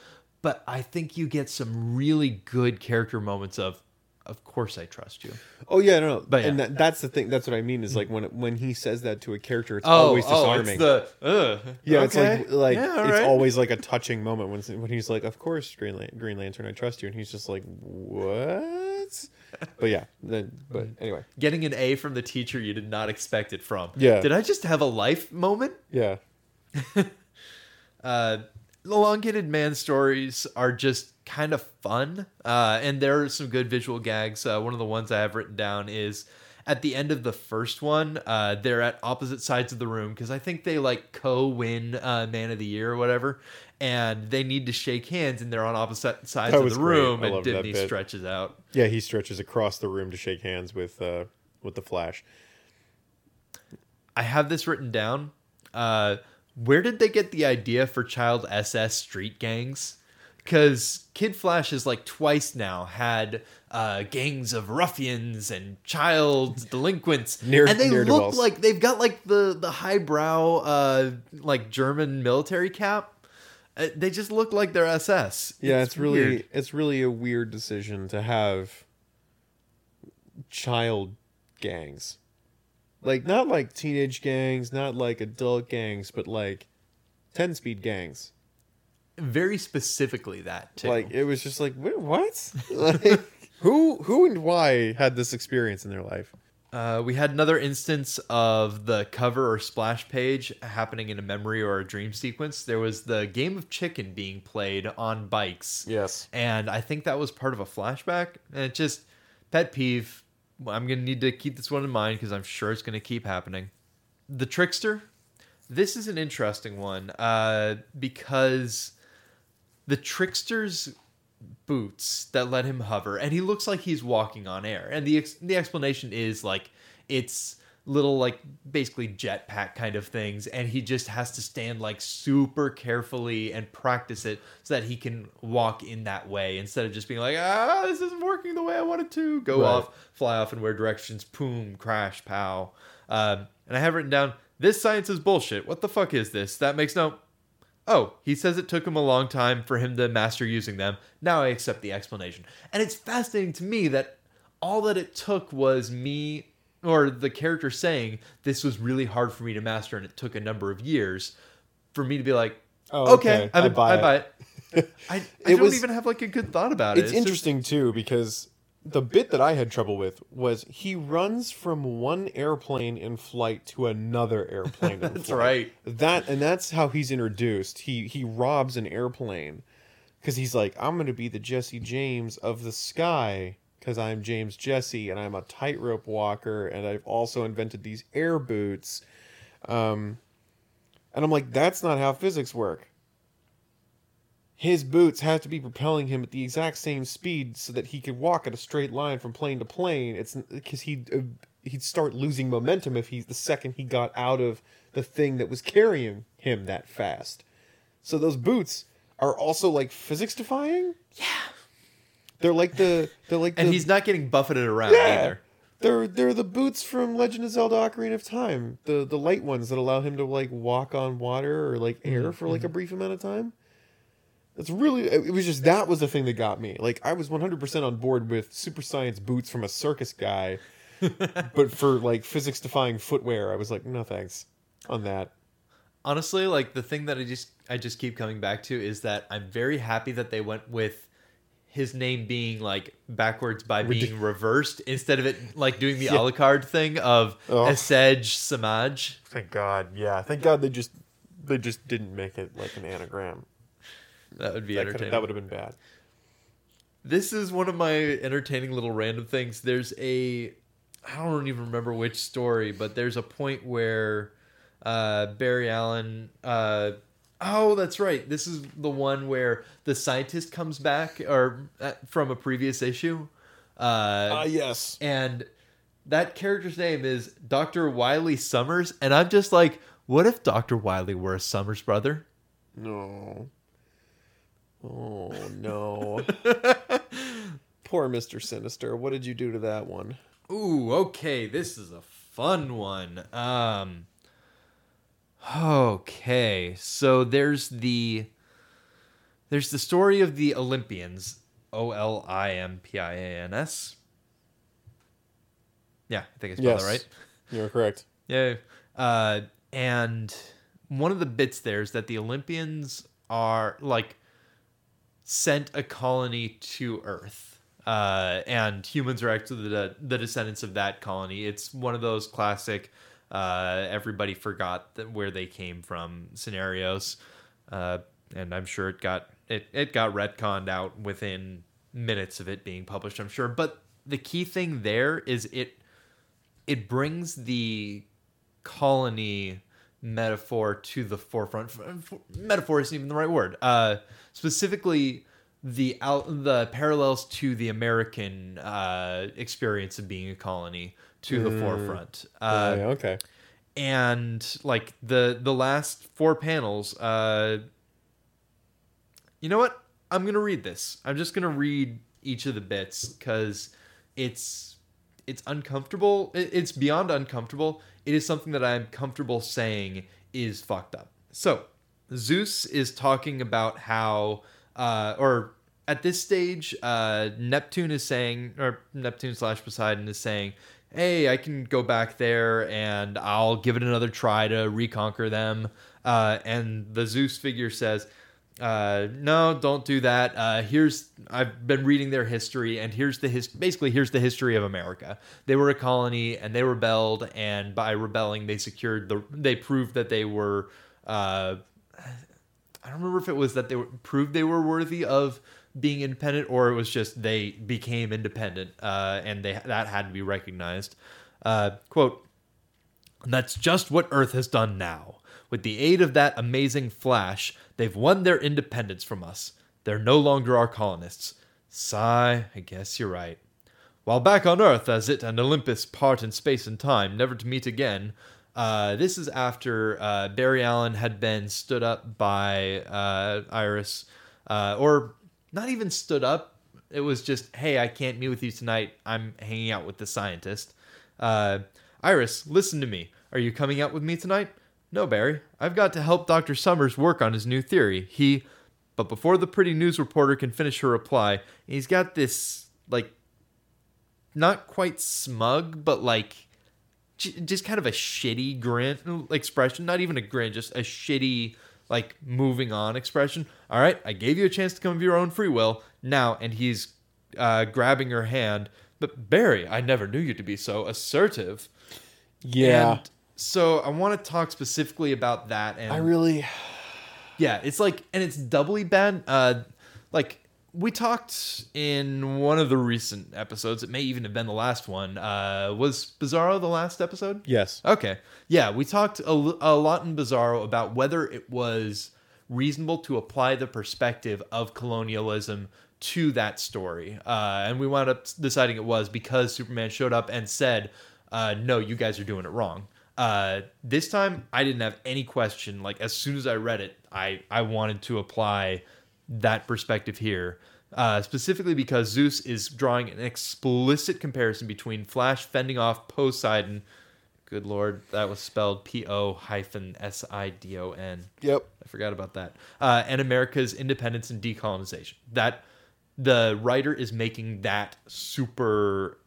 but i think you get some really good character moments of of course i trust you Oh yeah, no, no. But and that, that's the thing. That's what I mean. Is like when when he says that to a character, it's oh always oh disarming. it's the uh, yeah, it's like like Yeah, it's right. always like a touching moment when when he's like, "Of course, Green, Lan- Green Lantern, I trust you," and he's just like, "What?" But yeah, then but anyway, getting an a from the teacher you did not expect it from Yeah. did i just have a life moment <laughs> yeah, <laughs> uh, the elongated man stories are just kind of fun, uh, and there are some good visual gags. Uh, one of the ones I have written down is at the end of the first one. Uh, they're at opposite sides of the room because I think they like co-win uh, Man of the Year or whatever, and they need to shake hands, and they're on opposite sides of the room, and Dibny stretches out. yeah. He stretches across the room to shake hands with uh with the Flash. I have this written down. Uh, where did they get the idea for child SS street gangs? Because Kid Flash has like twice now had uh, gangs of ruffians and child delinquents, Ne'er- and they look like they've got like the the highbrow uh, like German military cap. Uh, they just look like they're SS. Yeah, it's, really weird. it's really a weird decision to have child gangs. Like not like teenage gangs, not like adult gangs, but like 10 speed gangs. very specifically that too. Like it was just like what? <laughs> like who who and why had this experience in their life? Uh, we had another instance of the cover or splash page happening in a memory or a dream sequence. There was the game of chicken being played on bikes. Yes. And I think that was part of a flashback. And it just, pet peeve. I'm going to need to keep this one in mind because I'm sure it's going to keep happening. The Trickster. This is an interesting one uh, because the Trickster's boots that let him hover, and he looks like he's walking on air. And the ex- the explanation is like it's little like basically jetpack kind of things, and he just has to stand like super carefully and practice it so that he can walk in that way instead of just being like ah this isn't working the way I wanted to. Go Right. off, fly off in weird directions, boom, crash, pow. Um, and I have written down this science is bullshit. What the fuck is this? That makes no Oh, he says it took him a long time for him to master using them. Now I accept the explanation. And it's fascinating to me that all that it took was me or the character saying this was really hard for me to master and it took a number of years for me to be like, Oh, okay, okay. I, I buy I it." buy it. <laughs> I, don't was- even have like a good thought about it. It's just- interesting too because the bit that I had trouble with was he runs from one airplane in flight to another airplane. in <laughs> That's flight. right. That and that's how he's introduced. He he robs an airplane because he's like, I'm going to be the Jesse James of the sky because I'm James Jesse and I'm a tightrope walker and I've also invented these air boots. Um, and I'm like, that's not how physics work. His boots have to be propelling him at the exact same speed so that he could walk at a straight line from plane to plane. It's because he'd uh, he'd start losing momentum if he's the second he got out of the thing that was carrying him that fast. So those boots are also like physics defying. Yeah, they're like the they're like and the, he's not getting buffeted around yeah. either. They're they're the boots from Legend of Zelda: Ocarina of Time. The the light ones that allow him to like walk on water or like air for like a brief amount of time. That's really it was just that was the thing that got me. Like I was 100% on board with super science boots from a circus guy. <laughs> but for like physics defying footwear, I was like, no thanks on that. honestly like the thing that i just i just keep coming back to is that i'm very happy that they went with his name being like backwards by being reversed instead of it like doing the <laughs> alucard thing of Oh. Asej Samaj. Thank God. Yeah, thank God they just they just didn't make it like an anagram. That would be That, entertaining. that would have been bad. This is one of my entertaining little random things. There's a I don't even remember which story, but there's a point where uh, Barry Allen. Uh, oh, that's right. This is the one where the scientist comes back or uh, from a previous issue. Uh, Ah, yes. and that character's name is Dr. Wiley Summers, and I'm just like, what if Dr. Wiley were a Summers brother? No. Oh no. <laughs> Poor Mr. Sinister. What did you do to that one? Ooh, okay, this is a fun one. Um Okay, so there's the there's the story of the Olympians, O L I M P I A N S. Yeah, I think I spelled Yes. that right. You're correct. <laughs> Yeah. Uh, and one of the bits there is that the Olympians are like sent a colony to Earth. Uh, and humans are actually the, the descendants of that colony. It's one of those classic uh, everybody forgot that where they came from scenarios. Uh, and I'm sure it got it, it got retconned out within minutes of it being published, I'm sure. But the key thing there is it it brings the colony metaphor to the forefront. Metaphor isn't even the right word. Uh, specifically, the out the parallels to the American uh, experience of being a colony to the forefront. Uh, yeah, okay. and like the the last four panels uh you know what i'm gonna read this i'm just gonna read each of the bits because it's it's uncomfortable It- it's beyond uncomfortable it is something that i'm comfortable saying is fucked up. So zeus is talking about how uh or at this stage uh neptune is saying or neptune slash poseidon is saying hey i can go back there and i'll give it another try to reconquer them. Uh and the zeus figure says uh, no, don't do that. Uh, here's I've been reading their history, and here's the his basically here's the history of America. They were a colony, and they rebelled, and by rebelling, they secured the they proved that they were. Uh, I don't remember if it was that they were, proved they were worthy of being independent, or it was just they became independent, uh, and they that had to be recognized. Uh, quote. That's just what Earth has done now. With the aid of that amazing Flash, they've won their independence from us. They're no longer our colonists. Sigh, I guess you're right. While back on Earth, as it and Olympus part in space and time, never to meet again, uh, this is after uh, Barry Allen had been stood up by uh, Iris, uh, or not even stood up. It was just, hey, I can't meet with you tonight. I'm hanging out with the scientist. Uh, Iris, listen to me. Are you coming out with me tonight? No, Barry. I've got to help Dr. Summers work on his new theory. He. But before the pretty news reporter can finish her reply, he's got this, like, not quite smug, but like, j- just kind of a shitty grin expression. Not even a grin, just a shitty, like, moving on expression. All right, I gave you a chance to come of your own free will. Now, and he's uh, grabbing her hand. But Barry, I never knew you to be so assertive. Yeah. And so I want to talk specifically about that. And I really yeah, it's like, and it's doubly bad. Uh, like we talked in one of the recent episodes. It may even have been the last one. Uh, was Bizarro the last episode? Yes. Okay. Yeah, we talked a lot in Bizarro about whether it was reasonable to apply the perspective of colonialism to that story. Uh, and we wound up deciding it was because Superman showed up and said, uh, no, you guys are doing it wrong. Uh, this time, I didn't have any question. Like, as soon as I read it, I, I wanted to apply that perspective here. Uh, specifically because Zeus is drawing an explicit comparison between Flash fending off Poseidon. Good lord, that was spelled P O hyphen S I D O N. Yep. I forgot about that. Uh, and America's independence and decolonization. That the writer is making that super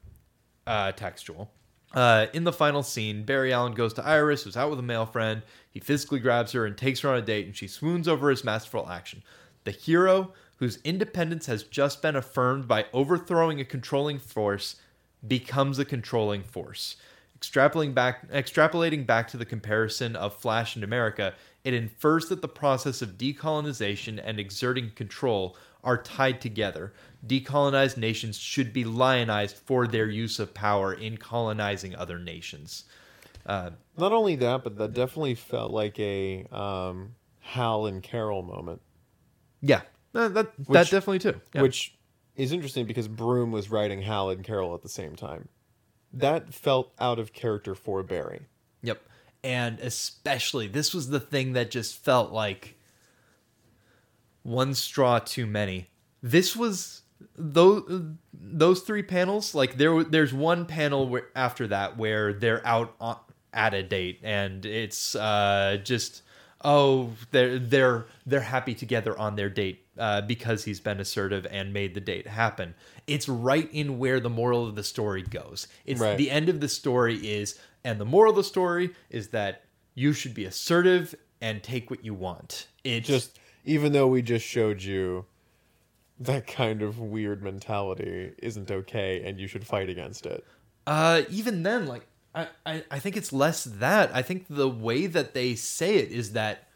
uh, textual. Uh, in the final scene, Barry Allen goes to Iris, who's out with a male friend. He physically grabs her and takes her on a date, and she swoons over his masterful action. The hero, whose independence has just been affirmed by overthrowing a controlling force, becomes a controlling force. Extrapolating back, extrapolating back to the comparison of Flash and America, it infers that the process of decolonization and exerting control are tied together. Decolonized nations should be lionized for their use of power in colonizing other nations. Uh, Not only that, but that definitely felt like a um, Hal and Carol moment, yeah, uh, that that Which- definitely too. Yeah. which is interesting because Broome was writing Hal and Carol at the same time. That felt out of character for Barry. Yep. And especially, this was the thing that just felt like one straw too many. This was those those three panels like there there's one panel where, after that where they're out on, at a date and it's uh just oh they're they're they're happy together on their date uh, because he's been assertive and made the date happen. It's right in where the moral of the story goes. It's Right. the end of the story is and the moral of the story is that you should be assertive and take what you want. It Just even though we just showed you that kind of weird mentality isn't okay and you should fight against it. Uh, even then, like I, I, I think it's less that. I think the way that they say it is that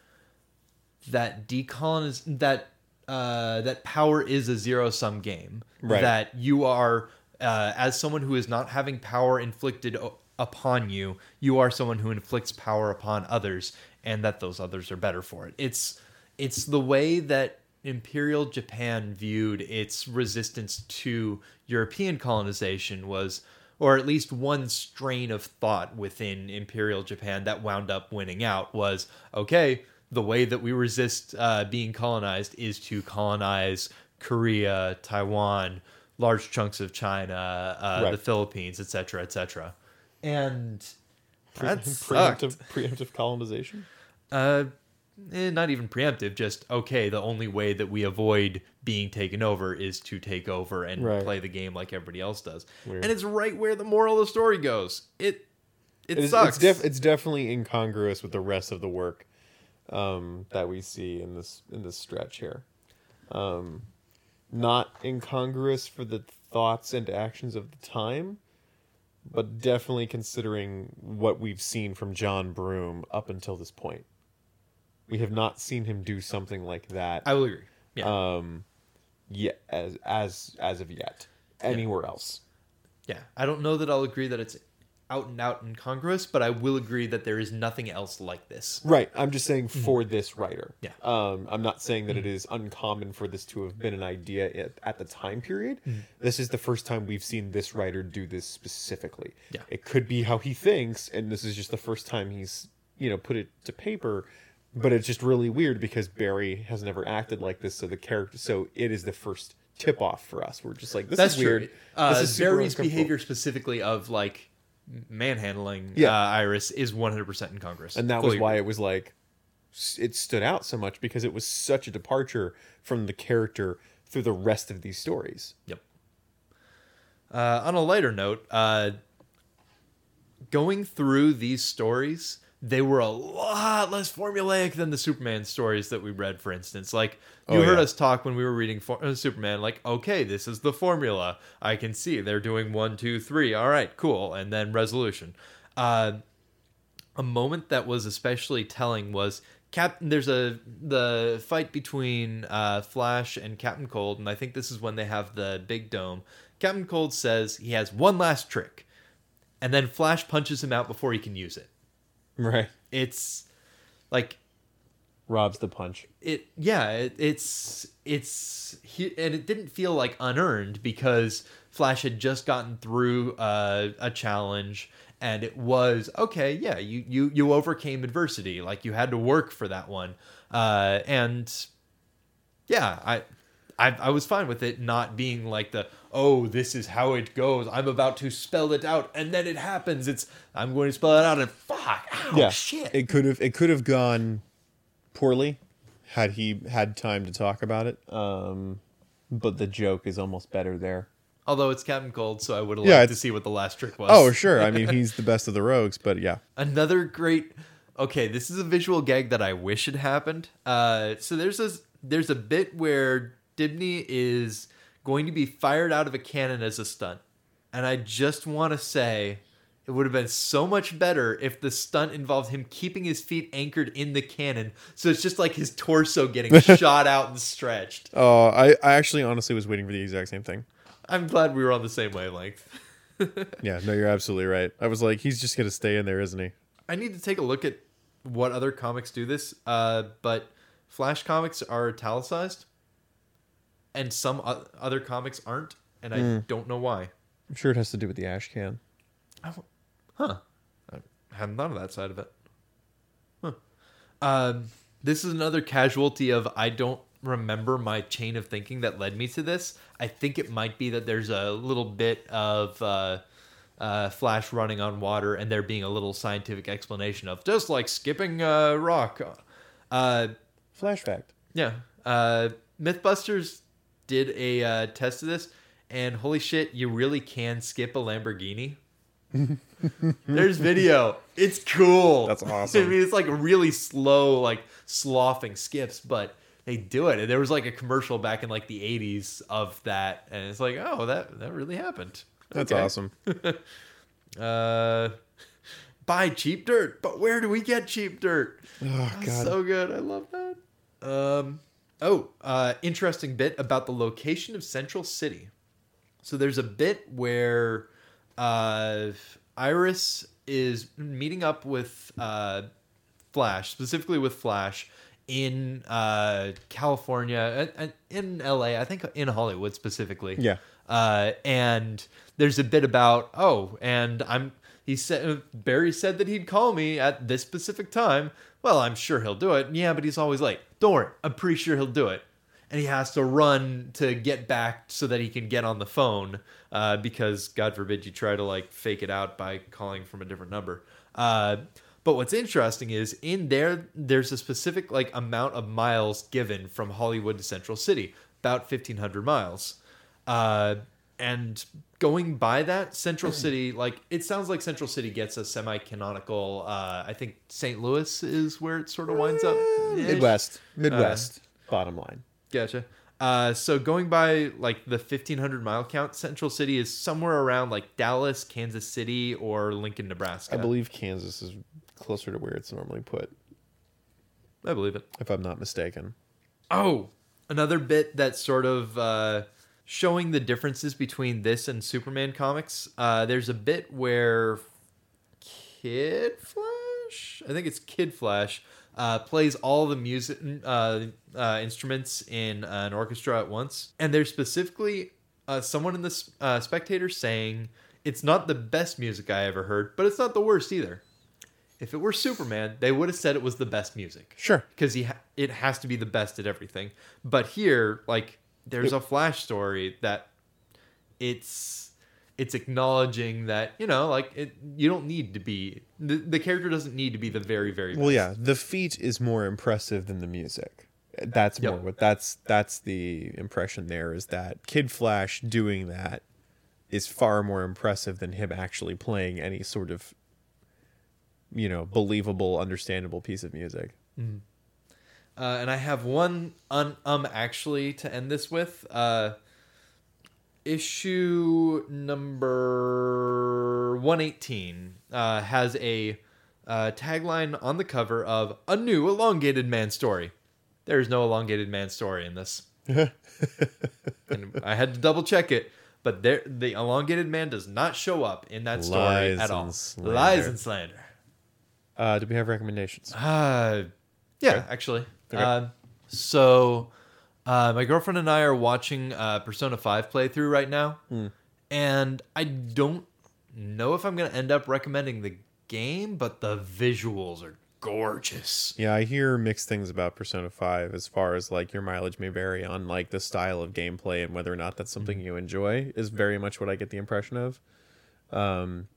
that decoloniz that uh, that power is a zero sum game. Right. That you are uh, as someone who is not having power inflicted o- upon you, you are someone who inflicts power upon others, and that those others are better for it. It's it's the way that imperial japan viewed its resistance to european colonization was or at least one strain of thought within imperial japan that wound up winning out was okay the way that we resist uh, being colonized is to colonize korea taiwan large chunks of china uh, Right. the philippines etc etc and that preemptive preemptive colonization. Uh, eh, not even preemptive. Just okay. The only way that we avoid being taken over is to take over and Right. play the game like everybody else does. Weird. And it's right where the moral of the story goes. It it, It is, sucks. it's, def- it's definitely incongruous with the rest of the work um, that we see in this in this stretch here. Um, not incongruous for the thoughts and actions of the time, but definitely considering what we've seen from John Broome up until this point. We have not seen him do something like that. I will agree. Yeah. um, yet as as as of yet anywhere else. yeah. I don't know that I'll agree that it's out and out incongruous, but I will agree that there is nothing else like this. Right. I'm just saying for this writer. Yeah. Um, I'm not saying that it is uncommon for this to have been an idea at, at the time period. This is the first time we've seen this writer do this specifically. Yeah. It could be how he thinks, and this is just the first time he's you know put it to paper. But it's just really weird because Barry has never acted like this, so the character, so it is the first tip off for us. We're just like, this That's is weird. true. Uh, this is Barry's behavior specifically of like manhandling Yeah. uh, Iris is 100% incongruous. and that Fully was why it was like it stood out so much because it was such a departure from the character through the rest of these stories. Yep. Uh, on a lighter note, uh, going through these stories, they were a lot less formulaic than the Superman stories that we read, for instance. Like, you Oh, heard yeah. us talk when we were reading for- uh, Superman, like, okay, this is the formula. I can see they're doing one, two, three. All right, cool. And then resolution. Uh, a moment that was especially telling was Captain. There's a the fight between uh, Flash and Captain Cold, and I think this is when they have the big dome. Captain Cold says he has one last trick, and then Flash punches him out before he can use it. Right. It's like Rob's the punch. it yeah it, it's it's he, and it didn't feel like unearned because flash had just gotten through uh, a challenge and it was okay yeah you you you overcame adversity like you had to work for that one uh, and yeah I, I i was fine with it not being like the oh this is how it goes i'm about to spell it out and then it happens it's i'm going to spell it out and fuck ow, yeah. shit It could have it could have gone poorly had he had time to talk about it. Um but the joke is almost better there. Although it's Captain Cold, so I would have Yeah, liked to see what the last trick was. Oh, sure. I mean, <laughs> he's the best of the rogues, but yeah. Another great. Okay, this is a visual gag that I wish had happened. Uh, so there's a there's a bit where Dibny is going to be fired out of a cannon as a stunt, and I just want to say it would have been so much better if the stunt involved him keeping his feet anchored in the cannon, so it's just like his torso getting <laughs> shot out and stretched. Oh, I, I actually honestly was waiting for the exact same thing. I'm glad we were on the same wavelength. <laughs> Yeah, no, you're absolutely right. I was like, he's just gonna stay in there, isn't he? I need to take a look at what other comics do this. Uh, but Flash comics are italicized, and some o- other comics aren't, and I Hmm. don't know why. I'm sure it has to do with the ash can. I w- huh? I hadn't thought of that side of it. Huh. Um, this is another casualty of I don't remember my chain of thinking that led me to this. I think it might be that there's a little bit of uh, uh, Flash running on water, and there being a little scientific explanation of just like skipping a rock. Uh, Flash fact. yeah, uh, MythBusters did a uh, test of this, and holy shit, you really can skip a Lamborghini. <laughs> There's video. It's cool. That's <laughs> awesome. I mean, it's like really slow, like sloughing skips, but they do it. And there was like a commercial back in like the 80s of that, and it's like, oh, that that really happened. That's Okay. awesome. <laughs> Uh, buy cheap dirt, but where do we get cheap dirt? Oh That's god. so good. I love that. Um. Oh, uh, interesting bit about the location of Central City. So there's a bit where uh, Iris is meeting up with uh, Flash, specifically with Flash in uh, California, uh, uh, in LA, I think in Hollywood specifically. Yeah. Uh, and there's a bit about oh, and I'm he said Barry said that he'd call me at this specific time. Well, I'm sure he'll do it. Yeah, but he's always late. Don't worry, I'm pretty sure he'll do it. And he has to run to get back so that he can get on the phone uh, because God forbid you try to like fake it out by calling from a different number. Uh, but what's interesting is in there, there's a specific like amount of miles given from Hollywood to Central City, about 1,500 miles. Uh, and going by that, Central City, like it sounds like Central City gets a semi-canonical. Uh, I think St. Louis is where it sort of winds up. Midwest. Midwest. bottom line. Gotcha. Uh, so going by like the 1500 mile count, Central City is somewhere around like Dallas, Kansas City, or Lincoln, Nebraska. I believe Kansas is closer to where it's normally put, I believe it. if I'm not mistaken. Oh, another bit that sort of uh, showing the differences between this and Superman comics. Uh, there's a bit where Kid Flash, I think it's Kid Flash, uh, plays all the music uh, uh, instruments in an orchestra at once, and there's specifically uh, someone in the uh, spectator saying it's not the best music I ever heard, but it's not the worst either. If it were Superman, they would have said it was the best music Sure. because he ha- it has to be the best at everything. But here, like, there's a Flash story that it's it's acknowledging that you know, like, it you don't need to be the, the character doesn't need to be the very very best. Well, yeah, the feat is more impressive than the music. That's more what that's that's the impression there is that Kid Flash doing that is far more impressive than him actually playing any sort of you know, believable, understandable piece of music. Mm-hmm. Uh, and I have one un- um actually to end this with. Uh, issue number 118 uh, has a uh, tagline on the cover of a new elongated man story. There's no elongated man story in this. <laughs> and I had to double check it, but there the elongated man does not show up in that story Lies at all. slander. Lies and slander. Uh, do we have recommendations? Uh, yeah, Okay. actually. Okay. Um, so, uh, my girlfriend and I are watching uh, Persona 5 playthrough right now. And I don't know if I'm going to end up recommending the game, but the visuals are gorgeous. Yeah, I hear mixed things about Persona 5 as far as like your mileage may vary on like the style of gameplay and whether or not that's something you enjoy is very much what I get the impression of. Um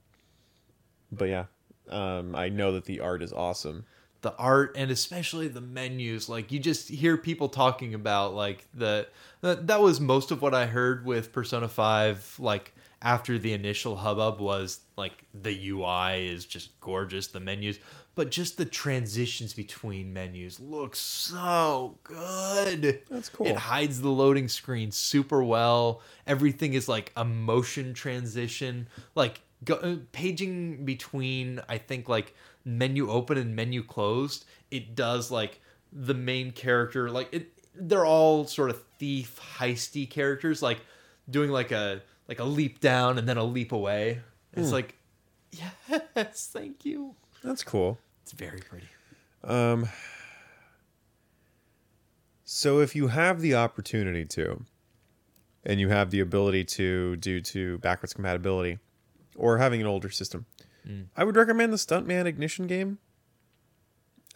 but yeah, um I know that the art is awesome. The art and especially the menus. Like you just hear people talking about like the that, that was most of what i heard with persona 5 like after the initial hubbub was like the ui is just gorgeous the menus. But just the transitions between menus look so good. That's cool. it hides the loading screen super well. Everything is like a motion transition. Like go, uh, paging between i think like menu open and menu closed it does like the main character like it they're all sort of thief heisty characters like doing like a like a leap down and then a leap away. It's like yes <laughs> thank you. That's cool. it's very pretty. Um so if you have the opportunity to and you have the ability to due to backwards compatibility or having an older system, I would recommend the Stuntman Ignition game.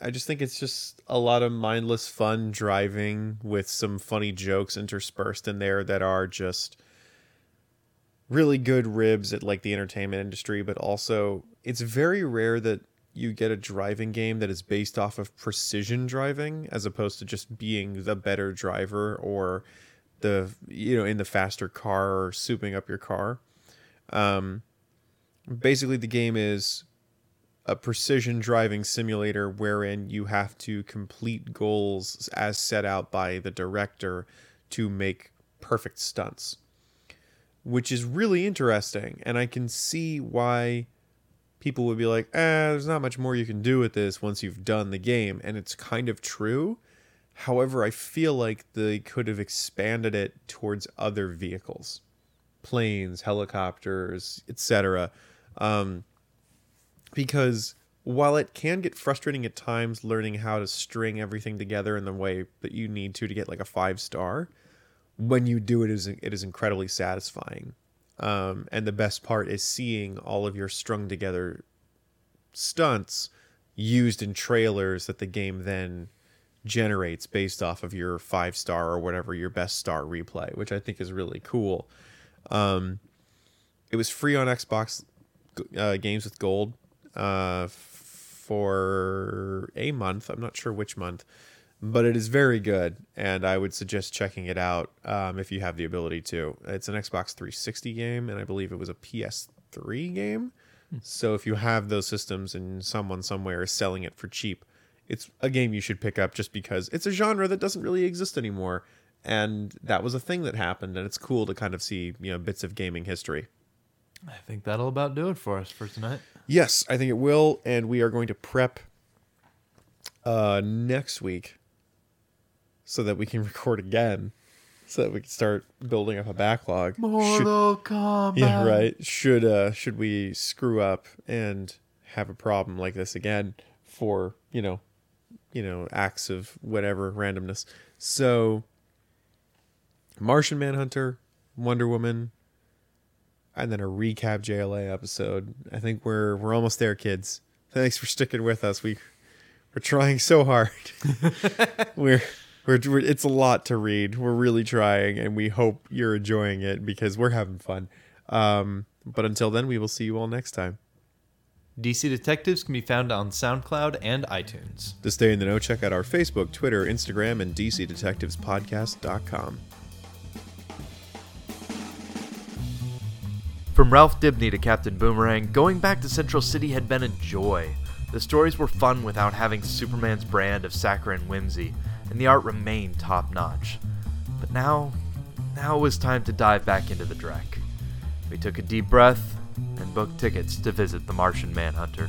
I just think it's just a lot of mindless fun driving with some funny jokes interspersed in there that are just really good ribs at like the entertainment industry, but also it's very rare that you get a driving game that is based off of precision driving as opposed to just being the better driver or the you know in the faster car or souping up your car. Um, basically, the game is a precision driving simulator wherein you have to complete goals as set out by the director to make perfect stunts, which is really interesting. And I can see why people would be like, eh, there's not much more you can do with this once you've done the game. And it's kind of true. However, I feel like they could have expanded it towards other vehicles planes, helicopters, etc. Um, because while it can get frustrating at times learning how to string everything together in the way that you need to to get like a five star, when you do it, is it is incredibly satisfying. Um, and the best part is seeing all of your strung together stunts used in trailers that the game then generates based off of your five star or whatever your best star replay, which I think is really cool. Um, it was free on Xbox uh, Games with Gold uh, for a month. I'm not sure which month, but it is very good, and I would suggest checking it out um, if you have the ability to. It's an Xbox 360 game, and I believe it was a PS3 game. So if you have those systems and someone somewhere is selling it for cheap, it's a game you should pick up just because it's a genre that doesn't really exist anymore. And that was a thing that happened, and it's cool to kind of see, you know, bits of gaming history. I think that'll about do it for us for tonight. Yes, I think it will, and we are going to prep uh next week so that we can <laughs> record again, so that we can start building up a backlog. Should- Mortal Kombat. yeah, right. Should uh should we screw up and have a problem like this again for, you know, you know, acts of whatever randomness. So Martian Manhunter, Wonder Woman, and then a recap JLA episode. I think we're we're almost there, kids. Thanks for sticking with us. We we're trying so hard. <laughs> we're, we're we're it's a lot to read. We're really trying, and we hope you're enjoying it because we're having fun. Um, but until then, we will see you all next time. DC Detectives can be found on SoundCloud and iTunes. To stay in the know, check out our Facebook, Twitter, Instagram, and DCDetectivespodcast.com. From Ralph Dibny to Captain Boomerang, going back to Central City had been a joy. The stories were fun without having Superman's brand of saccharine whimsy, and the art remained top notch. But now, now it was time to dive back into the Drek. We took a deep breath and booked tickets to visit the Martian Manhunter.